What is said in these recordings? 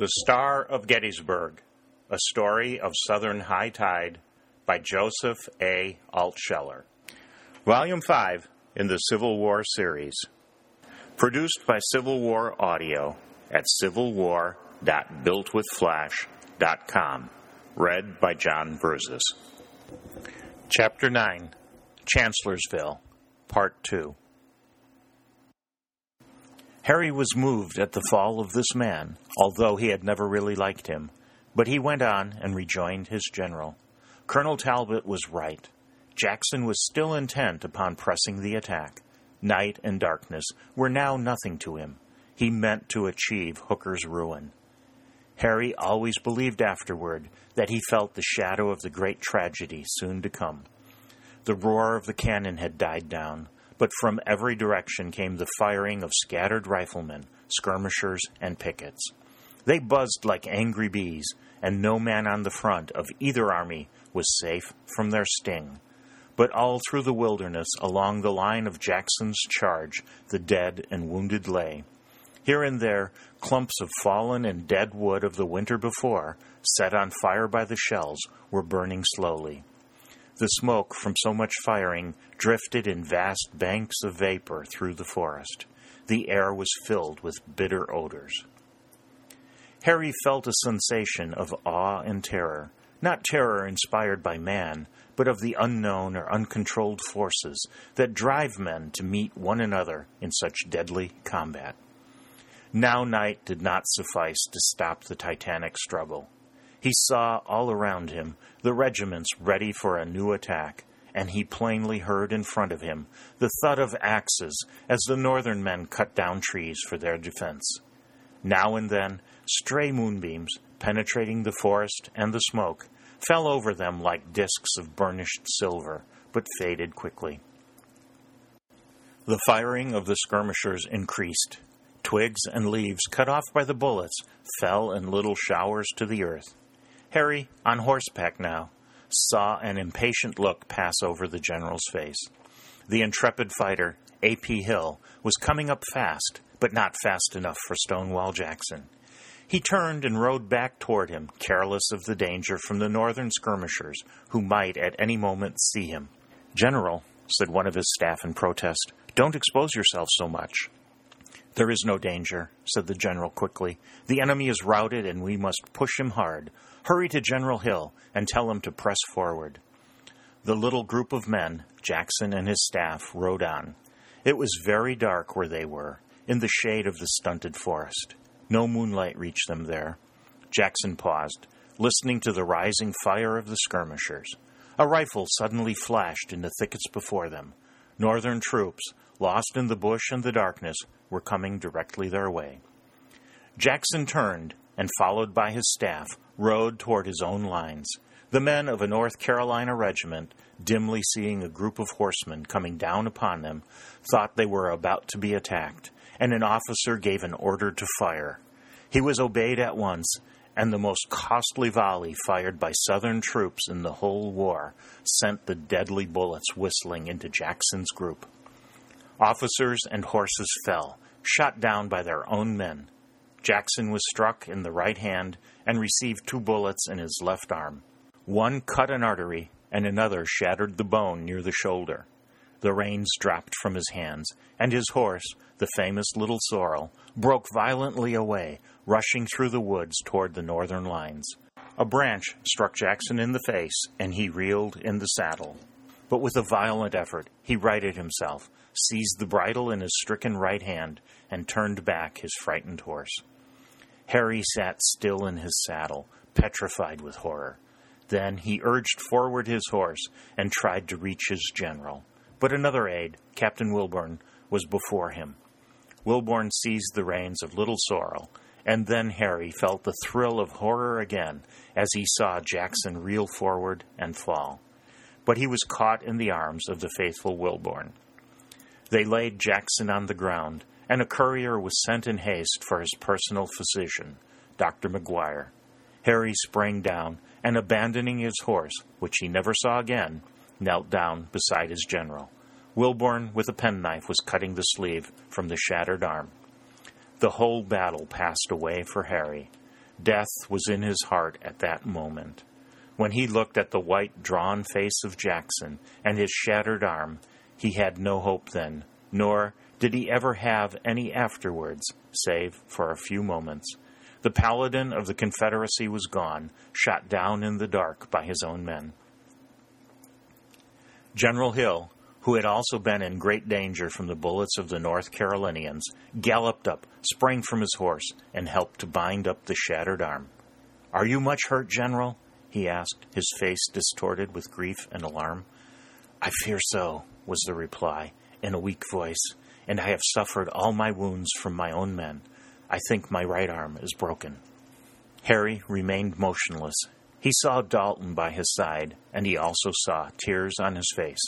The Star of Gettysburg, a story of Southern high tide by Joseph A. Altsheler. Volume 5 in the Civil War series. Produced by Civil War Audio at civilwar.builtwithflash.com. Read by John Verzes. Chapter 9 Chancellorsville, Part 2. Harry was moved at the fall of this man, although he had never really liked him. But he went on and rejoined his general. Colonel Talbot was right. Jackson was still intent upon pressing the attack. Night and darkness were now nothing to him. He meant to achieve Hooker's ruin. Harry always believed afterward that he felt the shadow of the great tragedy soon to come. The roar of the cannon had died down but from every direction came the firing of scattered riflemen, skirmishers, and pickets. They buzzed like angry bees, and no man on the front of either army was safe from their sting. But all through the wilderness, along the line of Jackson's charge, the dead and wounded lay. Here and there, clumps of fallen and dead wood of the winter before, set on fire by the shells, were burning slowly. The smoke from so much firing drifted in vast banks of vapor through the forest. The air was filled with bitter odors. Harry felt a sensation of awe and terror, not terror inspired by man, but of the unknown or uncontrolled forces that drive men to meet one another in such deadly combat. Now night did not suffice to stop the titanic struggle. He saw all around him the regiments ready for a new attack, and he plainly heard in front of him the thud of axes as the northern men cut down trees for their defense. Now and then, stray moonbeams, penetrating the forest and the smoke, fell over them like disks of burnished silver, but faded quickly. The firing of the skirmishers increased. Twigs and leaves cut off by the bullets fell in little showers to the earth. Harry, on horseback now, saw an impatient look pass over the general's face. The intrepid fighter, A.P. Hill, was coming up fast, but not fast enough for Stonewall Jackson. He turned and rode back toward him, careless of the danger from the northern skirmishers, who might at any moment see him. General, said one of his staff in protest, don't expose yourself so much. There is no danger, said the general quickly. The enemy is routed, and we must push him hard. Hurry to General Hill and tell him to press forward. The little group of men, Jackson and his staff, rode on. It was very dark where they were, in the shade of the stunted forest. No moonlight reached them there. Jackson paused, listening to the rising fire of the skirmishers. A rifle suddenly flashed in the thickets before them. Northern troops, lost in the bush and the darkness, were coming directly their way. Jackson turned and, followed by his staff, rode toward his own lines. The men of a North Carolina regiment, dimly seeing a group of horsemen coming down upon them, thought they were about to be attacked, and an officer gave an order to fire. He was obeyed at once, and the most costly volley fired by Southern troops in the whole war sent the deadly bullets whistling into Jackson's group. Officers and horses fell, shot down by their own men. Jackson was struck in the right hand and received two bullets in his left arm. One cut an artery, and another shattered the bone near the shoulder. The reins dropped from his hands, and his horse, the famous Little Sorrel, broke violently away, rushing through the woods toward the northern lines. A branch struck Jackson in the face, and he reeled in the saddle. But with a violent effort, he righted himself, seized the bridle in his stricken right hand, and turned back his frightened horse. Harry sat still in his saddle, petrified with horror. Then he urged forward his horse and tried to reach his general. But another aide, Captain Wilbourn, was before him. Wilbourn seized the reins of Little Sorrel, and then Harry felt the thrill of horror again as he saw Jackson reel forward and fall. But he was caught in the arms of the faithful Wilbourn. They laid Jackson on the ground, and a courier was sent in haste for his personal physician, Dr. McGuire. Harry sprang down, and abandoning his horse, which he never saw again, knelt down beside his general. Wilbourn, with a penknife, was cutting the sleeve from the shattered arm. The whole battle passed away for Harry. Death was in his heart at that moment. When he looked at the white, drawn face of Jackson and his shattered arm, he had no hope then, nor did he ever have any afterwards, save for a few moments. The paladin of the Confederacy was gone, shot down in the dark by his own men. General Hill, who had also been in great danger from the bullets of the North Carolinians, galloped up, sprang from his horse, and helped to bind up the shattered arm. Are you much hurt, General? he asked, his face distorted with grief and alarm. I fear so, was the reply, in a weak voice, and I have suffered all my wounds from my own men. I think my right arm is broken. Harry remained motionless. He saw Dalton by his side, and he also saw tears on his face.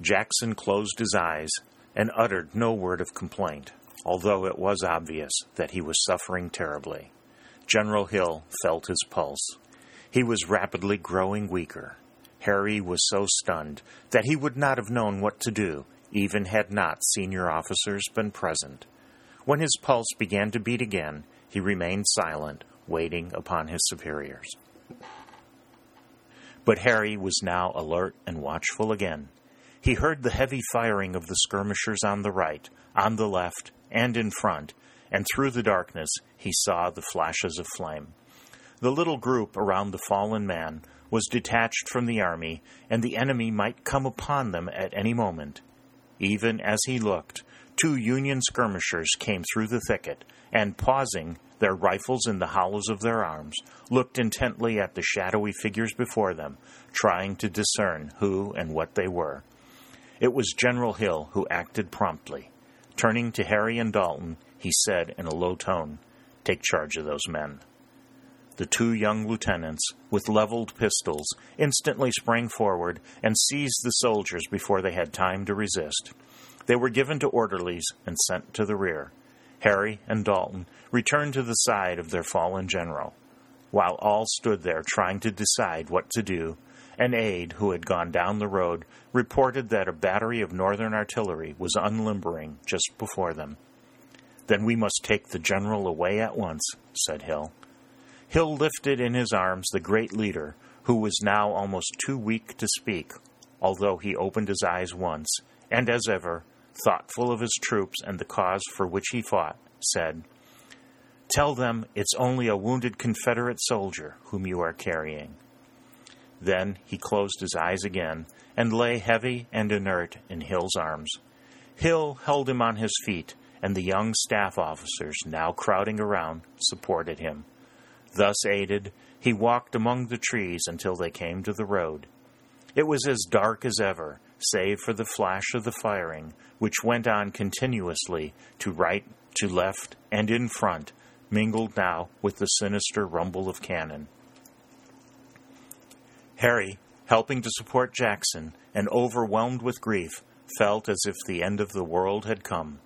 Jackson closed his eyes and uttered no word of complaint, although it was obvious that he was suffering terribly. General Hill felt his pulse. He was rapidly growing weaker. Harry was so stunned that he would not have known what to do, even had not senior officers been present. When his pulse began to beat again, he remained silent, waiting upon his superiors. But Harry was now alert and watchful again. He heard the heavy firing of the skirmishers on the right, on the left, and in front, and through the darkness he saw the flashes of flame. The little group around the fallen man was detached from the army, and the enemy might come upon them at any moment. Even as he looked, two Union skirmishers came through the thicket, and pausing, their rifles in the hollows of their arms, looked intently at the shadowy figures before them, trying to discern who and what they were. It was General Hill who acted promptly. Turning to Harry and Dalton, he said in a low tone, Take charge of those men. The two young lieutenants, with leveled pistols, instantly sprang forward and seized the soldiers before they had time to resist. They were given to orderlies and sent to the rear. Harry and Dalton returned to the side of their fallen general. While all stood there trying to decide what to do, an aide who had gone down the road reported that a battery of Northern artillery was unlimbering just before them. Then we must take the general away at once, said Hill. Hill lifted in his arms the great leader, who was now almost too weak to speak, although he opened his eyes once, and as ever, thoughtful of his troops and the cause for which he fought, said, Tell them it's only a wounded Confederate soldier whom you are carrying. Then he closed his eyes again and lay heavy and inert in Hill's arms. Hill held him on his feet, and the young staff officers, now crowding around, supported him. Thus aided, he walked among the trees until they came to the road. It was as dark as ever, save for the flash of the firing, which went on continuously to right, to left, and in front, mingled now with the sinister rumble of cannon. Harry, helping to support Jackson and overwhelmed with grief, felt as if the end of the world had come.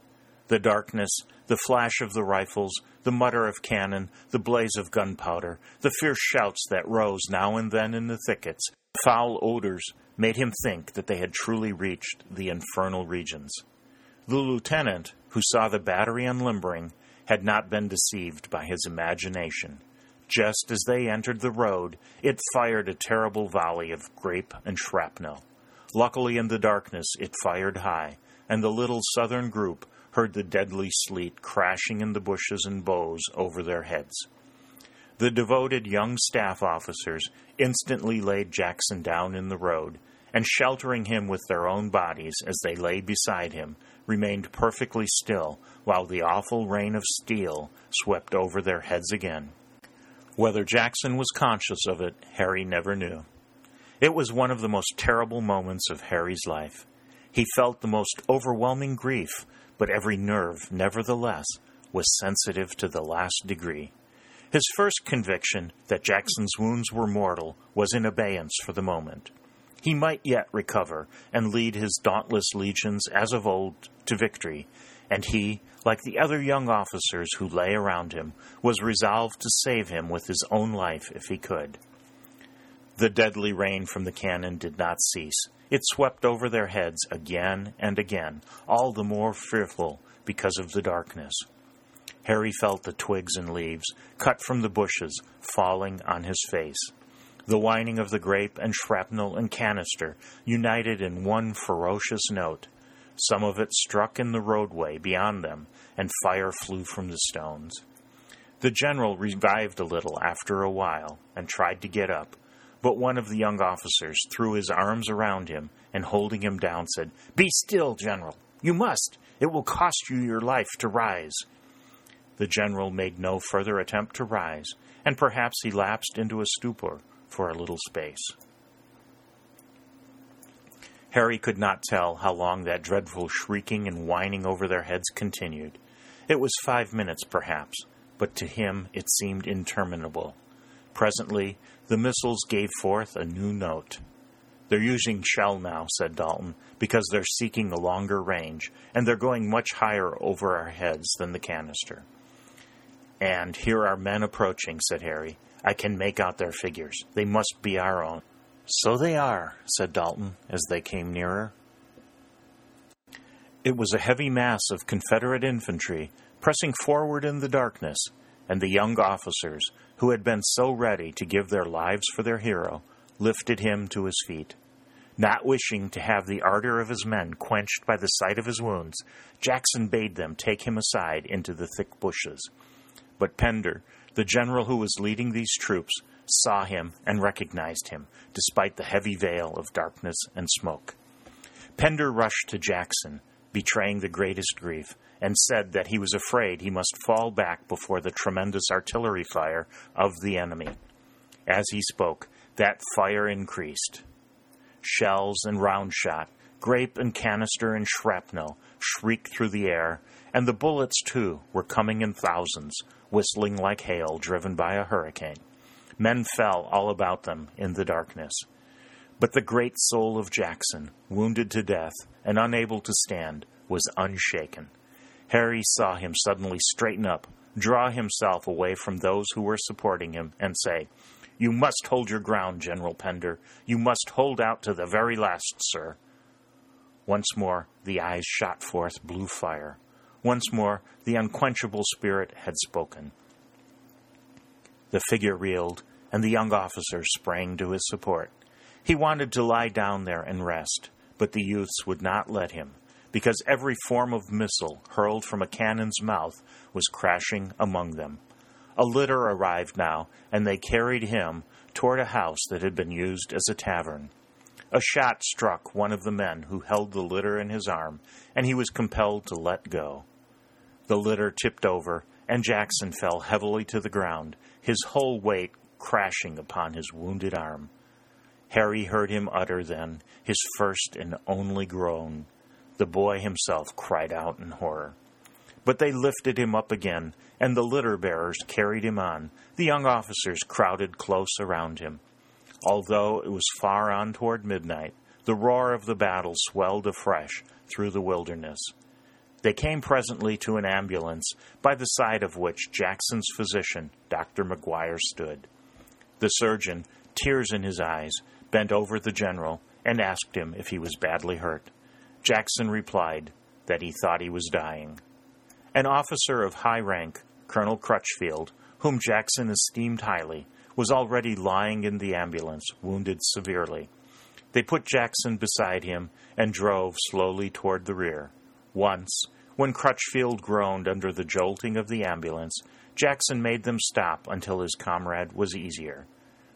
The darkness, the flash of the rifles, the mutter of cannon, the blaze of gunpowder, the fierce shouts that rose now and then in the thickets, foul odors, made him think that they had truly reached the infernal regions. The lieutenant, who saw the battery unlimbering, had not been deceived by his imagination. Just as they entered the road, it fired a terrible volley of grape and shrapnel. Luckily, in the darkness, it fired high, and the little southern group heard the deadly sleet crashing in the bushes and boughs over their heads. The devoted young staff officers instantly laid Jackson down in the road, and sheltering him with their own bodies as they lay beside him, remained perfectly still while the awful rain of steel swept over their heads again. Whether Jackson was conscious of it, Harry never knew. It was one of the most terrible moments of Harry's life. He felt the most overwhelming grief, but every nerve, nevertheless, was sensitive to the last degree. His first conviction that Jackson's wounds were mortal was in abeyance for the moment. He might yet recover and lead his dauntless legions as of old to victory, and he, like the other young officers who lay around him, was resolved to save him with his own life if he could. The deadly rain from the cannon did not cease. It swept over their heads again and again, all the more fearful because of the darkness. Harry felt the twigs and leaves, cut from the bushes, falling on his face. The whining of the grape and shrapnel and canister united in one ferocious note. Some of it struck in the roadway beyond them, and fire flew from the stones. The general revived a little after a while and tried to get up, but one of the young officers threw his arms around him and, holding him down, said, Be still, General. You must. It will cost you your life to rise. The general made no further attempt to rise, and perhaps he lapsed into a stupor for a little space. Harry could not tell how long that dreadful shrieking and whining over their heads continued. It was five minutes, perhaps, but to him it seemed interminable. Presently, the missiles gave forth a new note. They're using shell now, said Dalton, because they're seeking a longer range, and they're going much higher over our heads than the canister. And here are men approaching, said Harry. I can make out their figures. They must be our own. So they are, said Dalton as they came nearer. It was a heavy mass of Confederate infantry pressing forward in the darkness, and the young officers, who had been so ready to give their lives for their hero, lifted him to his feet. Not wishing to have the ardor of his men quenched by the sight of his wounds, Jackson bade them take him aside into the thick bushes. But Pender, the general who was leading these troops, saw him and recognized him, despite the heavy veil of darkness and smoke. Pender rushed to Jackson, betraying the greatest grief, and said that he was afraid he must fall back before the tremendous artillery fire of the enemy. As he spoke, that fire increased. Shells and round shot, grape and canister and shrapnel shrieked through the air, and the bullets, too, were coming in thousands, whistling like hail driven by a hurricane. Men fell all about them in the darkness. But the great soul of Jackson, wounded to death and unable to stand, was unshaken. Harry saw him suddenly straighten up, draw himself away from those who were supporting him, and say, You must hold your ground, General Pender. You must hold out to the very last, sir. Once more the eyes shot forth blue fire. Once more the unquenchable spirit had spoken. The figure reeled, and the young officer sprang to his support. He wanted to lie down there and rest, but the youths would not let him, because every form of missile hurled from a cannon's mouth was crashing among them. A litter arrived now, and they carried him toward a house that had been used as a tavern. A shot struck one of the men who held the litter in his arm, and he was compelled to let go. The litter tipped over, and Jackson fell heavily to the ground, his whole weight crashing upon his wounded arm. Harry heard him utter then his first and only groan. The boy himself cried out in horror. But they lifted him up again, and the litter bearers carried him on. The young officers crowded close around him. Although it was far on toward midnight, the roar of the battle swelled afresh through the wilderness. They came presently to an ambulance, by the side of which Jackson's physician, Dr. McGuire, stood. The surgeon, tears in his eyes, bent over the general and asked him if he was badly hurt. Jackson replied that he thought he was dying. An officer of high rank, Colonel Crutchfield, whom Jackson esteemed highly, was already lying in the ambulance, wounded severely. They put Jackson beside him and drove slowly toward the rear. Once, when Crutchfield groaned under the jolting of the ambulance, Jackson made them stop until his comrade was easier.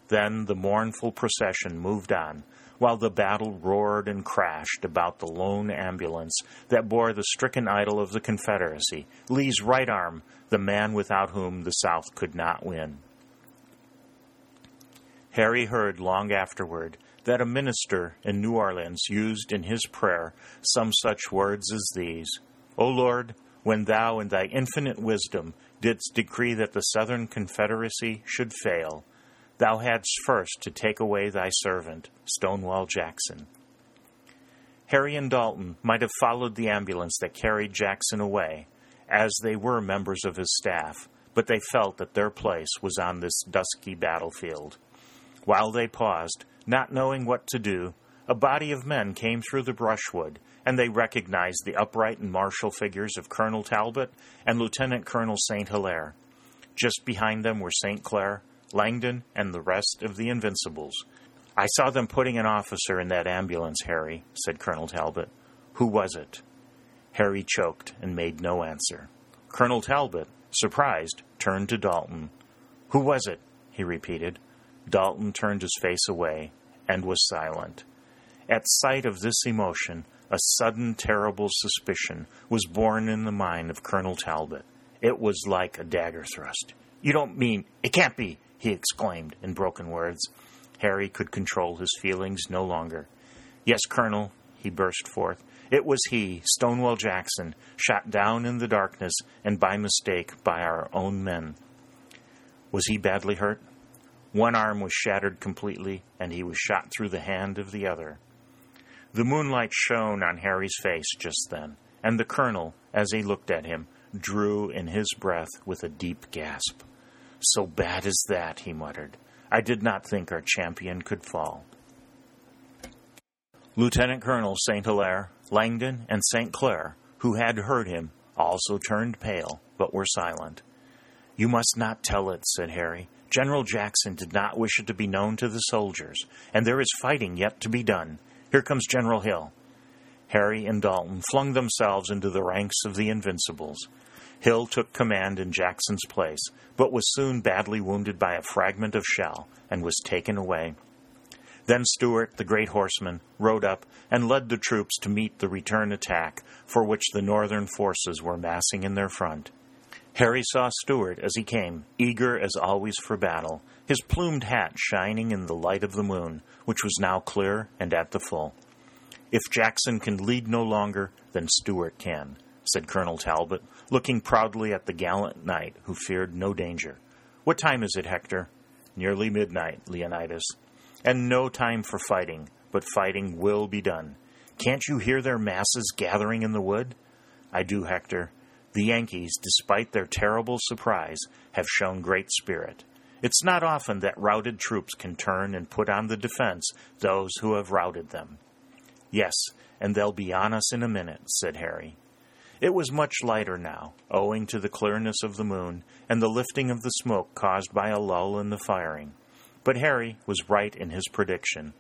Then the mournful procession moved on, while the battle roared and crashed about the lone ambulance that bore the stricken idol of the Confederacy, Lee's right arm, the man without whom the South could not win. Harry heard long afterward that a minister in New Orleans used in his prayer some such words as these O Lord, when thou in thy infinite wisdom didst decree that the Southern Confederacy should fail, thou hadst first to take away thy servant, Stonewall Jackson. Harry and Dalton might have followed the ambulance that carried Jackson away, as they were members of his staff, but they felt that their place was on this dusky battlefield. While they paused, not knowing what to do, a body of men came through the brushwood and they recognized the upright and martial figures of Colonel Talbot and Lieutenant Colonel St. Hilaire. Just behind them were St. Clair, Langdon, and the rest of the Invincibles. I saw them putting an officer in that ambulance, Harry, said Colonel Talbot. Who was it? Harry choked and made no answer. Colonel Talbot, surprised, turned to Dalton. Who was it? he repeated. Dalton turned his face away and was silent. At sight of this emotion, a sudden terrible suspicion was born in the mind of Colonel Talbot. It was like a dagger thrust. You don't mean it can't be, he exclaimed in broken words. Harry could control his feelings no longer. Yes, Colonel, he burst forth. It was he, Stonewall Jackson, shot down in the darkness and by mistake by our own men. Was he badly hurt? One arm was shattered completely, and he was shot through the hand of the other. The moonlight shone on Harry's face just then, and the colonel, as he looked at him, drew in his breath with a deep gasp. So bad as that, he muttered. I did not think our champion could fall. Lieutenant Colonel St. Hilaire, Langdon, and St. Clair, who had heard him, also turned pale, but were silent. You must not tell it, said Harry. General Jackson did not wish it to be known to the soldiers, and there is fighting yet to be done. Here comes General Hill. Harry and Dalton flung themselves into the ranks of the Invincibles. Hill took command in Jackson's place, but was soon badly wounded by a fragment of shell and was taken away. Then Stuart, the great horseman, rode up and led the troops to meet the return attack for which the Northern forces were massing in their front. Harry saw Stuart as he came, eager as always for battle, his plumed hat shining in the light of the moon, which was now clear and at the full. If Jackson can lead no longer, then Stuart can, said Colonel Talbot, looking proudly at the gallant knight who feared no danger. What time is it, Hector? Nearly midnight, Leonidas. And no time for fighting, but fighting will be done. Can't you hear their masses gathering in the wood? I do, Hector. The Yankees, despite their terrible surprise, have shown great spirit. It's not often that routed troops can turn and put on the defense those who have routed them. Yes, and they'll be on us in a minute, said Harry. It was much lighter now, owing to the clearness of the moon and the lifting of the smoke caused by a lull in the firing. But Harry was right in his prediction.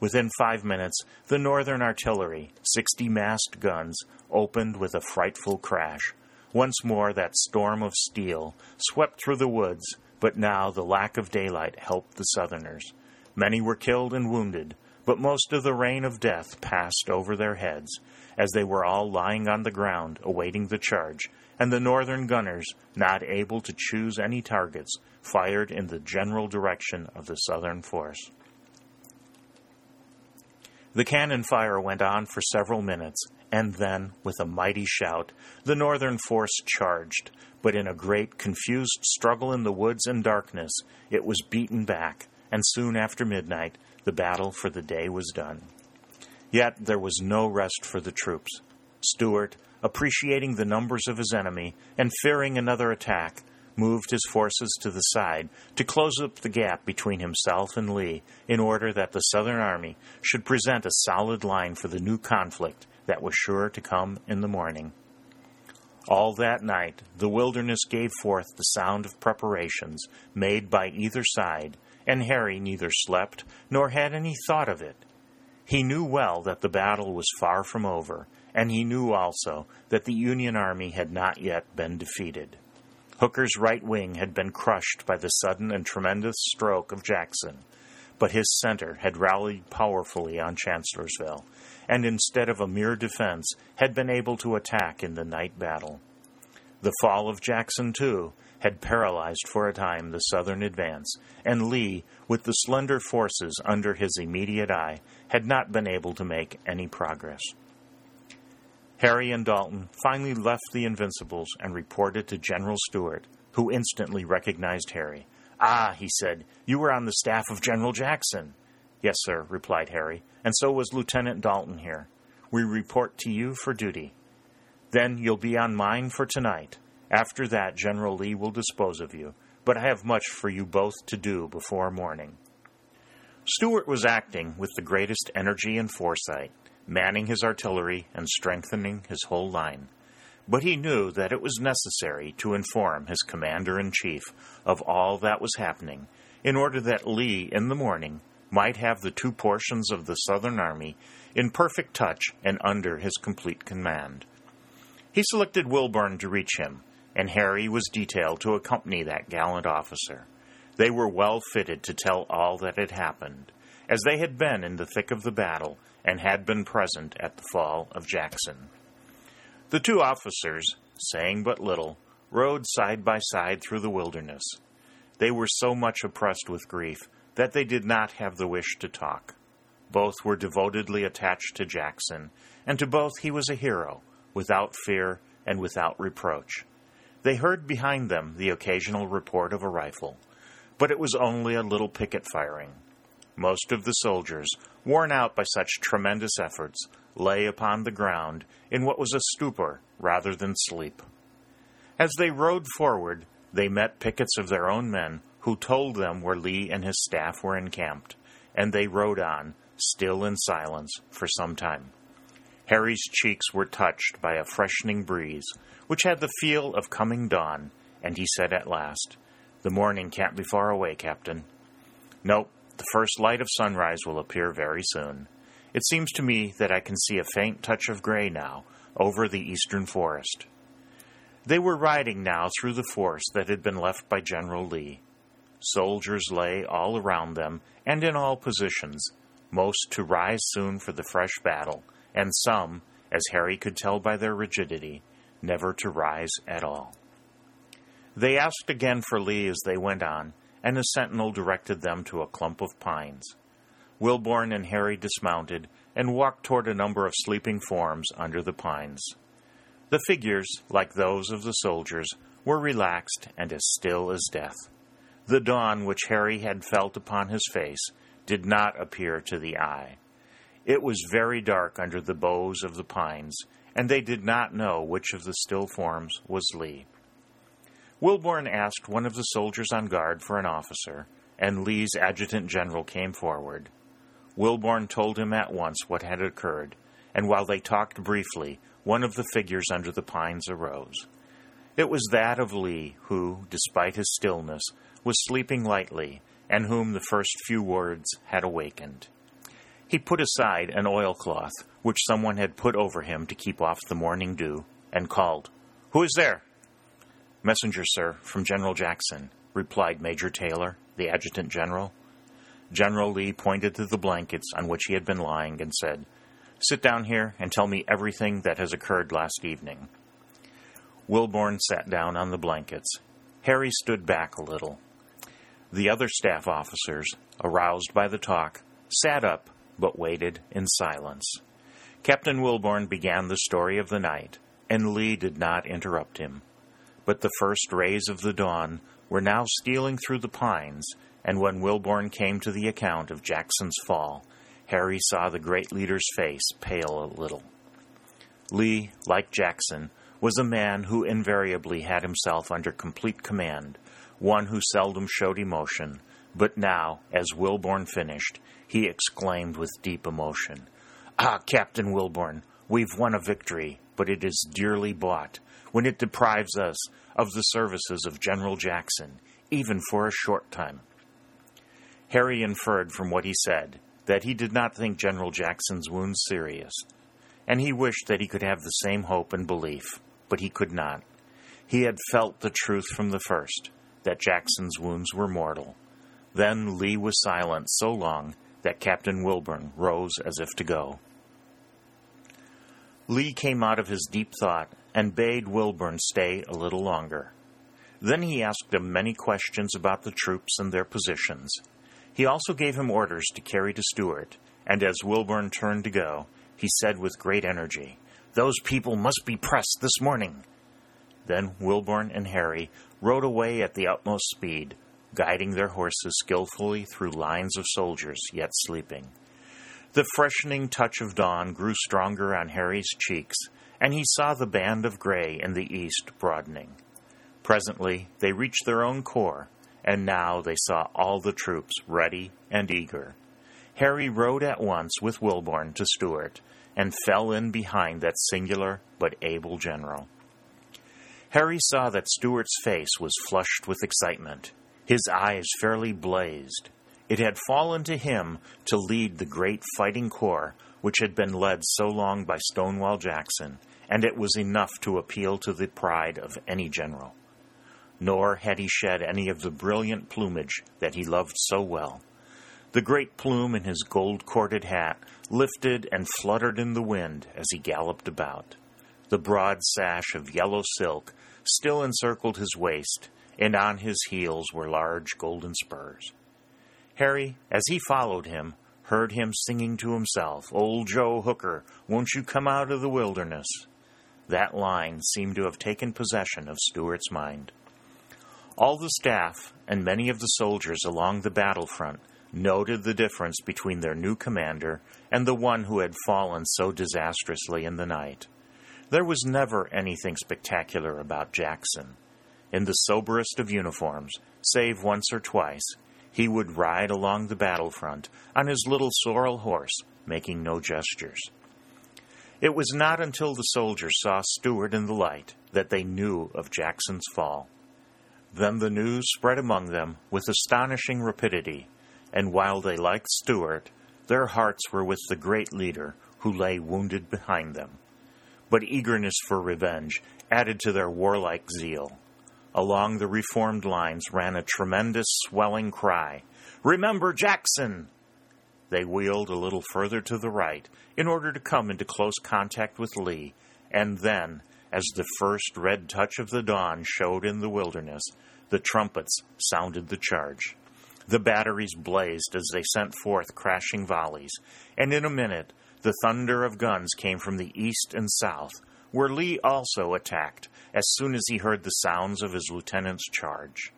Within five minutes, the Northern artillery, sixty massed guns, opened with a frightful crash. Once more that storm of steel swept through the woods, but now the lack of daylight helped the Southerners. Many were killed and wounded, but most of the rain of death passed over their heads, as they were all lying on the ground awaiting the charge, and the Northern gunners, not able to choose any targets, fired in the general direction of the Southern force. The cannon fire went on for several minutes, and then, with a mighty shout, the Northern force charged, but in a great confused struggle in the woods and darkness, it was beaten back, and soon after midnight the battle for the day was done. Yet there was no rest for the troops. Stuart, appreciating the numbers of his enemy and fearing another attack, moved his forces to the side to close up the gap between himself and Lee in order that the Southern Army should present a solid line for the new conflict that was sure to come in the morning. All that night, the wilderness gave forth the sound of preparations made by either side, and Harry neither slept nor had any thought of it. He knew well that the battle was far from over, and he knew also that the Union army had not yet been defeated. Hooker's right wing had been crushed by the sudden and tremendous stroke of Jackson, but his center had rallied powerfully on Chancellorsville, and instead of a mere defense, had been able to attack in the night battle. The fall of Jackson, too, had paralyzed for a time the southern advance, and Lee, with the slender forces under his immediate eye, had not been able to make any progress. Harry and Dalton finally left the Invincibles and reported to General Stuart, who instantly recognized Harry. Ah, he said, you were on the staff of General Jackson. Yes, sir, replied Harry, and so was Lieutenant Dalton here. We report to you for duty. Then you'll be on mine for tonight. After that, General Lee will dispose of you, but I have much for you both to do before morning. Stuart was acting with the greatest energy and foresight. manning his artillery and strengthening his whole line. But he knew that it was necessary to inform his commander in chief of all that was happening in order that Lee, in the morning, might have the two portions of the Southern Army in perfect touch and under his complete command. He selected Wilbourn to reach him, and Harry was detailed to accompany that gallant officer. They were well fitted to tell all that had happened, as they had been in the thick of the battle and had been present at the fall of Jackson. The two officers, saying but little, rode side by side through the wilderness. They were so much oppressed with grief that they did not have the wish to talk. Both were devotedly attached to Jackson, and to both he was a hero, without fear and without reproach. They heard behind them the occasional report of a rifle, but it was only a little picket firing. Most of the soldiers, worn out by such tremendous efforts, lay upon the ground in what was a stupor rather than sleep. As they rode forward, they met pickets of their own men who told them where Lee and his staff were encamped, and they rode on, still in silence, for some time. Harry's cheeks were touched by a freshening breeze, which had the feel of coming dawn, and he said at last, The morning can't be far away, Captain. No, the first light of sunrise will appear very soon. It seems to me that I can see a faint touch of gray now over the eastern forest. They were riding now through the force that had been left by General Lee. Soldiers lay all around them and in all positions, most to rise soon for the fresh battle, and some, as Harry could tell by their rigidity, never to rise at all. They asked again for Lee as they went on, and a sentinel directed them to a clump of pines. Wilbourn and Harry dismounted and walked toward a number of sleeping forms under the pines. The figures, like those of the soldiers, were relaxed and as still as death. The dawn which Harry had felt upon his face did not appear to the eye. It was very dark under the boughs of the pines, and they did not know which of the still forms was Lee. Wilbourn asked one of the soldiers on guard for an officer, and Lee's adjutant general came forward. Wilbourn told him at once what had occurred, and while they talked briefly, one of the figures under the pines arose. It was that of Lee, who, despite his stillness, was sleeping lightly, and whom the first few words had awakened. He put aside an oilcloth which someone had put over him to keep off the morning dew, and called, Who is there? Messenger, sir, from General Jackson, replied Major Taylor, the adjutant general. General Lee pointed to the blankets on which he had been lying and said, Sit down here and tell me everything that has occurred last evening. Wilbourn sat down on the blankets. Harry stood back a little. The other staff officers, aroused by the talk, sat up but waited in silence. Captain Wilbourn began the story of the night, and Lee did not interrupt him. But the first rays of the dawn were now stealing through the pines, and when Wilbourn came to the account of Jackson's fall, Harry saw the great leader's face pale a little. Lee, like Jackson, was a man who invariably had himself under complete command, one who seldom showed emotion, but now, as Wilbourn finished, he exclaimed with deep emotion, Ah, Captain Wilbourn, we've won a victory, but it is dearly bought when it deprives us of the services of General Jackson, even for a short time. Harry inferred from what he said that he did not think General Jackson's wounds serious, and he wished that he could have the same hope and belief, but he could not. He had felt the truth from the first that Jackson's wounds were mortal. Then Lee was silent so long that Captain Wilbourn rose as if to go. Lee came out of his deep thought and bade Wilbourn stay a little longer. Then he asked him many questions about the troops and their positions. He also gave him orders to carry to Stuart, and as Wilbourn turned to go, he said with great energy, Those people must be pressed this morning. Then Wilbourn and Harry rode away at the utmost speed, guiding their horses skilfully through lines of soldiers yet sleeping. The freshening touch of dawn grew stronger on Harry's cheeks, and he saw the band of gray in the east broadening. Presently they reached their own corps, and now they saw all the troops ready and eager. Harry rode at once with Wilbourn to Stuart, and fell in behind that singular but able general. Harry saw that Stuart's face was flushed with excitement. His eyes fairly blazed. It had fallen to him to lead the great fighting corps which had been led so long by Stonewall Jackson, and it was enough to appeal to the pride of any general. Nor had he shed any of the brilliant plumage that he loved so well. The great plume in his gold corded hat lifted and fluttered in the wind as he galloped about. The broad sash of yellow silk still encircled his waist, and on his heels were large golden spurs. Harry, as he followed him, heard him singing to himself, Old Joe Hooker, won't you come out of the wilderness? That line seemed to have taken possession of Stuart's mind. All the staff and many of the soldiers along the battlefront noted the difference between their new commander and the one who had fallen so disastrously in the night. There was never anything spectacular about Jackson. In the soberest of uniforms, save once or twice, he would ride along the battlefront on his little sorrel horse, making no gestures. It was not until the soldiers saw Stuart in the light that they knew of Jackson's fall. Then the news spread among them with astonishing rapidity, and while they liked Stuart, their hearts were with the great leader who lay wounded behind them. But eagerness for revenge added to their warlike zeal. Along the reformed lines ran a tremendous swelling cry Remember Jackson! They wheeled a little further to the right in order to come into close contact with Lee, and then, as the first red touch of the dawn showed in the wilderness, the trumpets sounded the charge. The batteries blazed as they sent forth crashing volleys, and in a minute the thunder of guns came from the east and south, where Lee also attacked as soon as he heard the sounds of his lieutenant's charge.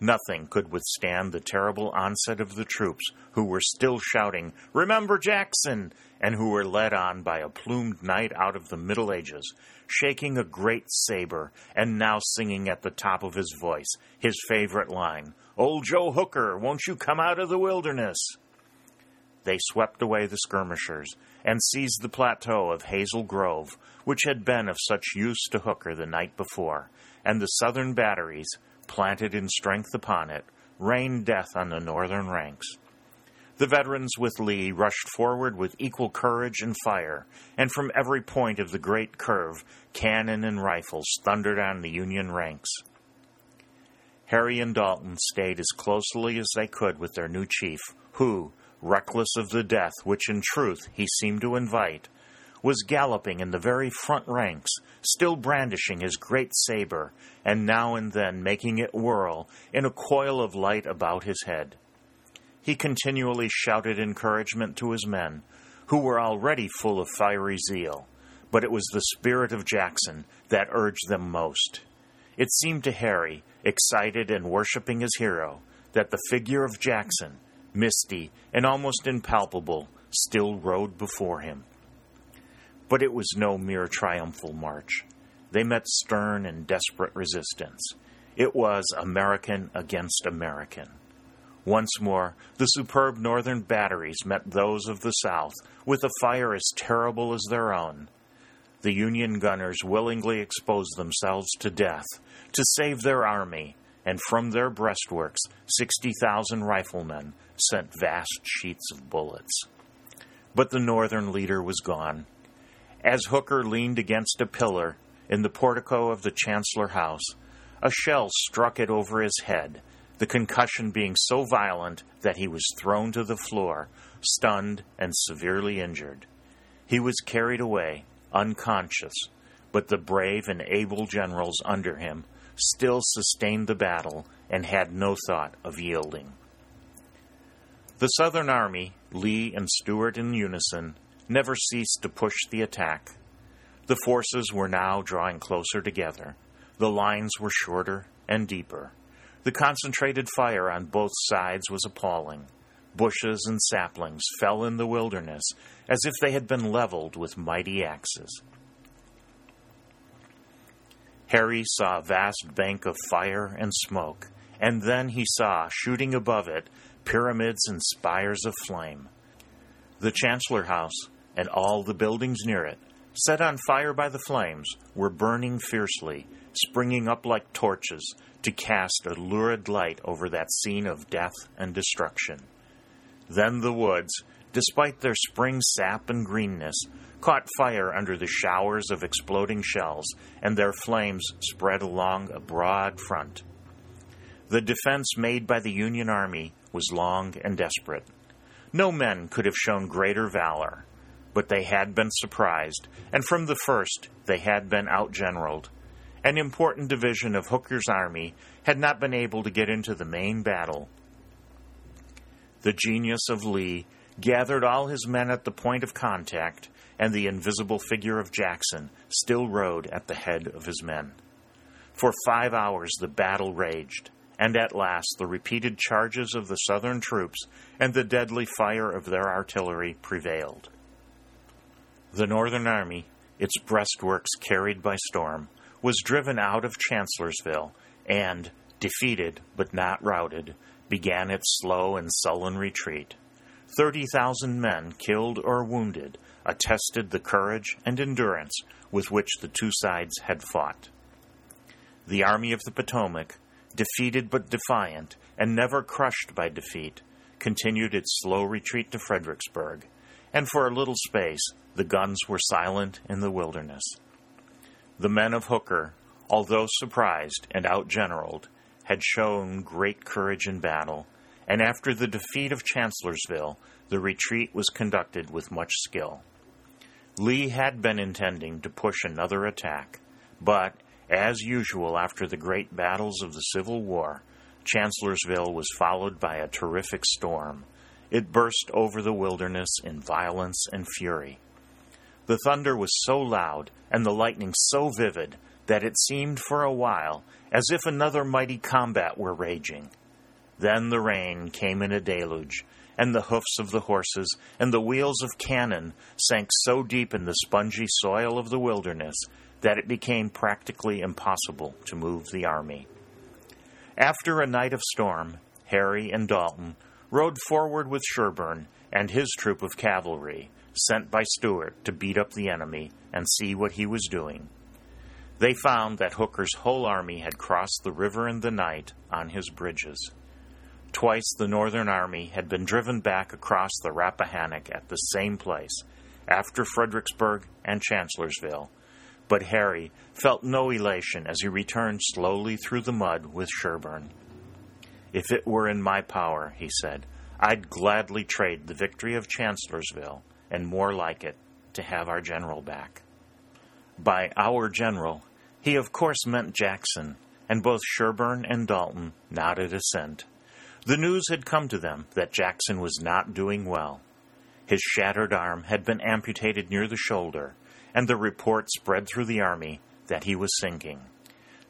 Nothing could withstand the terrible onset of the troops, who were still shouting, Remember Jackson! and who were led on by a plumed knight out of the Middle Ages, shaking a great saber, and now singing at the top of his voice his favorite line, Old Joe Hooker, won't you come out of the wilderness? They swept away the skirmishers and seized the plateau of Hazel Grove, which had been of such use to Hooker the night before, and the southern batteries, planted in strength upon it, rained death on the northern ranks. The veterans with Lee rushed forward with equal courage and fire, and from every point of the great curve, cannon and rifles thundered on the Union ranks. Harry and Dalton stayed as closely as they could with their new chief, who, reckless of the death which in truth he seemed to invite, was galloping in the very front ranks, still brandishing his great saber, and now and then making it whirl in a coil of light about his head. He continually shouted encouragement to his men, who were already full of fiery zeal, but it was the spirit of Jackson that urged them most. It seemed to Harry, excited and worshipping his hero, that the figure of Jackson, misty and almost impalpable, still rode before him. But it was no mere triumphal march. They met stern and desperate resistance. It was American against American. Once more, the superb northern batteries met those of the south with a fire as terrible as their own. The Union gunners willingly exposed themselves to death to save their army, and from their breastworks, 60,000 riflemen sent vast sheets of bullets. But the northern leader was gone. As Hooker leaned against a pillar in the portico of the Chancellor House, a shell struck it over his head the concussion being so violent that he was thrown to the floor, stunned and severely injured. He was carried away, unconscious, but the brave and able generals under him still sustained the battle and had no thought of yielding. The Southern Army, Lee and Stuart in unison, never ceased to push the attack. The forces were now drawing closer together. The lines were shorter and deeper. The concentrated fire on both sides was appalling. Bushes and saplings fell in the wilderness as if they had been leveled with mighty axes. Harry saw a vast bank of fire and smoke, and then he saw, shooting above it, pyramids and spires of flame. The Chancellor House, and all the buildings near it, set on fire by the flames, were burning fiercely, springing up like torches to cast a lurid light over that scene of death and destruction. Then the woods, despite their spring sap and greenness, caught fire under the showers of exploding shells, and their flames spread along a broad front. The defense made by the Union Army was long and desperate. No men could have shown greater valor, but they had been surprised, and from the first they had been outgeneraled. An important division of Hooker's army had not been able to get into the main battle. The genius of Lee gathered all his men at the point of contact, and the invisible figure of Jackson still rode at the head of his men. For five hours the battle raged, and at last the repeated charges of the Southern troops and the deadly fire of their artillery prevailed. The Northern Army, its breastworks carried by storm, was driven out of Chancellorsville and, defeated but not routed, began its slow and sullen retreat. 30,000 men killed or wounded attested the courage and endurance with which the two sides had fought. The Army of the Potomac, defeated but defiant and never crushed by defeat, continued its slow retreat to Fredericksburg, and for a little space the guns were silent in the wilderness. The men of Hooker, although surprised and outgeneraled, had shown great courage in battle and after the defeat of Chancellorsville, the retreat was conducted with much skill. Lee had been intending to push another attack, but, as usual after the great battles of the Civil War, Chancellorsville was followed by a terrific storm. It burst over the wilderness in violence and fury. The thunder was so loud and the lightning so vivid that it seemed for a while as if another mighty combat were raging. Then the rain came in a deluge, and the hoofs of the horses and the wheels of cannon sank so deep in the spongy soil of the wilderness that it became practically impossible to move the army. After a night of storm, Harry and Dalton rode forward with Sherburne and his troop of cavalry, sent by Stuart to beat up the enemy and see what he was doing. They found that Hooker's whole army had crossed the river in the night on his bridges. Twice the Northern Army had been driven back across the Rappahannock at the same place, after Fredericksburg and Chancellorsville, but Harry felt no elation as he returned slowly through the mud with Sherburne. If it were in my power, he said, I'd gladly trade the victory of Chancellorsville, and more like it, to have our general back. By our general, he of course meant Jackson, and both Sherburne and Dalton nodded assent. The news had come to them that Jackson was not doing well. His shattered arm had been amputated near the shoulder, and the report spread through the army that he was sinking.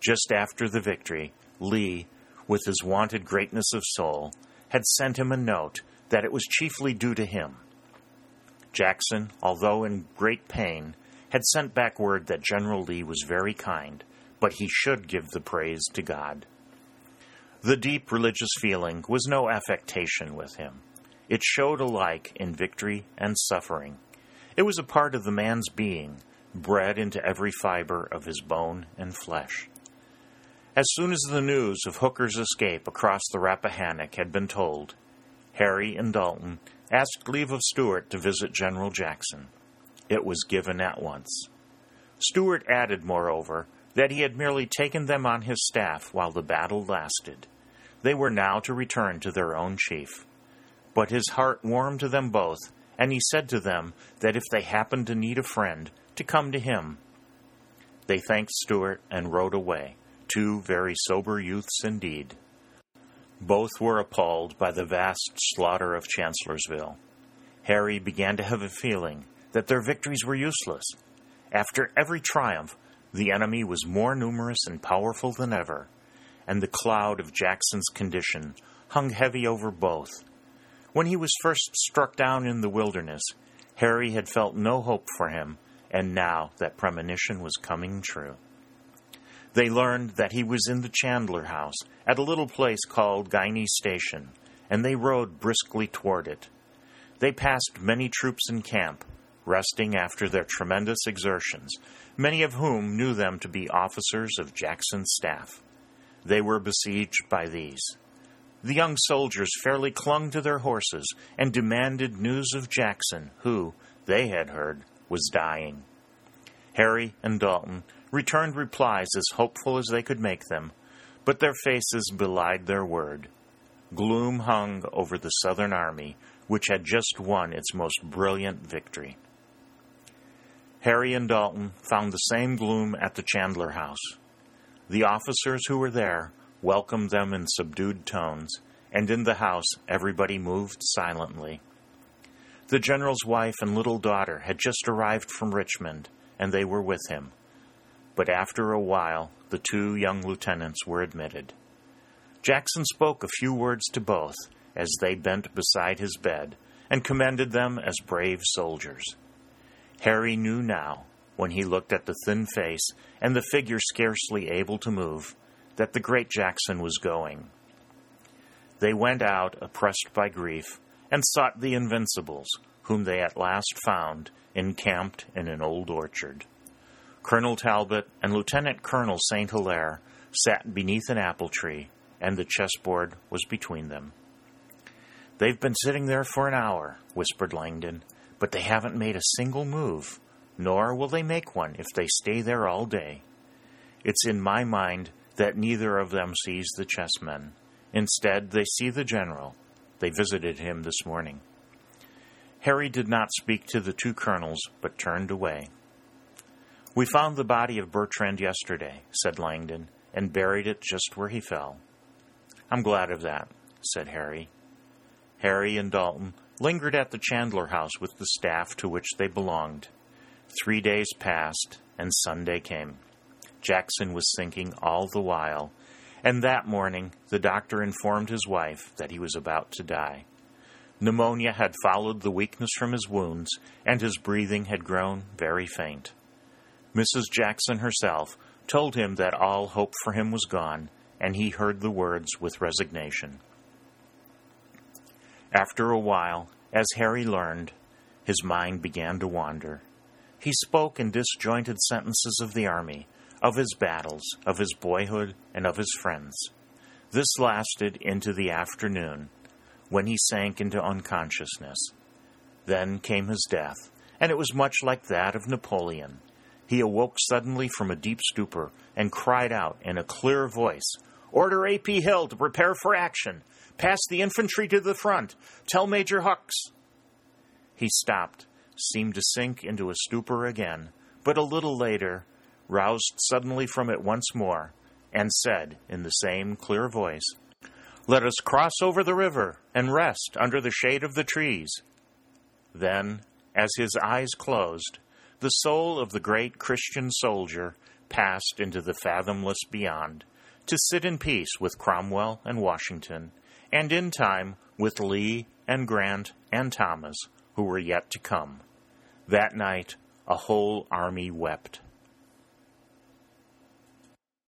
Just after the victory, Lee, with his wonted greatness of soul, had sent him a note that it was chiefly due to him. Jackson, although in great pain, had sent back word that General Lee was very kind, but he should give the praise to God. The deep religious feeling was no affectation with him. It showed alike in victory and suffering. It was a part of the man's being, bred into every fiber of his bone and flesh. As soon as the news of Hooker's escape across the Rappahannock had been told, Harry and Dalton asked leave of Stuart to visit General Jackson. It was given at once. Stuart added, moreover, that he had merely taken them on his staff while the battle lasted. They were now to return to their own chief. But his heart warmed to them both, and he said to them that if they happened to need a friend, to come to him. They thanked Stuart and rode away, two very sober youths indeed. Both were appalled by the vast slaughter of Chancellorsville. Harry began to have a feeling that their victories were useless. After every triumph, the enemy was more numerous and powerful than ever, and the cloud of Jackson's condition hung heavy over both. When he was first struck down in the wilderness, Harry had felt no hope for him, and now that premonition was coming true. They learned that he was in the Chandler house at a little place called Guiney Station, and they rode briskly toward it. They passed many troops in camp, resting after their tremendous exertions, many of whom knew them to be officers of Jackson's staff. They were besieged by these. The young soldiers fairly clung to their horses and demanded news of Jackson, who, they had heard, was dying. Harry and Dalton returned replies as hopeful as they could make them, but their faces belied their word. Gloom hung over the Southern Army, which had just won its most brilliant victory. Harry and Dalton found the same gloom at the Chandler house. The officers who were there welcomed them in subdued tones, and in the house everybody moved silently. The general's wife and little daughter had just arrived from Richmond, and they were with him. But after a while, the two young lieutenants were admitted. Jackson spoke a few words to both as they bent beside his bed and commended them as brave soldiers. Harry knew now, when he looked at the thin face and the figure scarcely able to move, that the great Jackson was going. They went out, oppressed by grief, and sought the Invincibles, whom they at last found encamped in an old orchard. Colonel Talbot and Lieutenant Colonel St. Hilaire sat beneath an apple tree, and the chessboard was between them. They've been sitting there for an hour, whispered Langdon, but they haven't made a single move, nor will they make one if they stay there all day. It's in my mind that neither of them sees the chessmen. Instead, they see the general. They visited him this morning. Harry did not speak to the two colonels, but turned away. We found the body of Bertrand yesterday, said Langdon, and buried it just where he fell. I'm glad of that, said Harry. Harry and Dalton lingered at the Chandler house with the staff to which they belonged. Three days passed, and Sunday came. Jackson was sinking all the while, and that morning the doctor informed his wife that he was about to die. Pneumonia had followed the weakness from his wounds, and his breathing had grown very faint. Mrs. Jackson herself told him that all hope for him was gone, and he heard the words with resignation. After a while, as Harry learned, his mind began to wander. He spoke in disjointed sentences of the army, of his battles, of his boyhood, and of his friends. This lasted into the afternoon, when he sank into unconsciousness. Then came his death, and it was much like that of Napoleon. He awoke suddenly from a deep stupor and cried out in a clear voice, Order A.P. Hill to prepare for action. Pass the infantry to the front. Tell Major Hawks. He stopped, seemed to sink into a stupor again, but a little later, roused suddenly from it once more, and said in the same clear voice, Let us cross over the river and rest under the shade of the trees. Then, as his eyes closed, the soul of the great Christian soldier passed into the fathomless beyond, to sit in peace with Cromwell and Washington, and in time with Lee and Grant and Thomas, who were yet to come. That night, a whole army wept.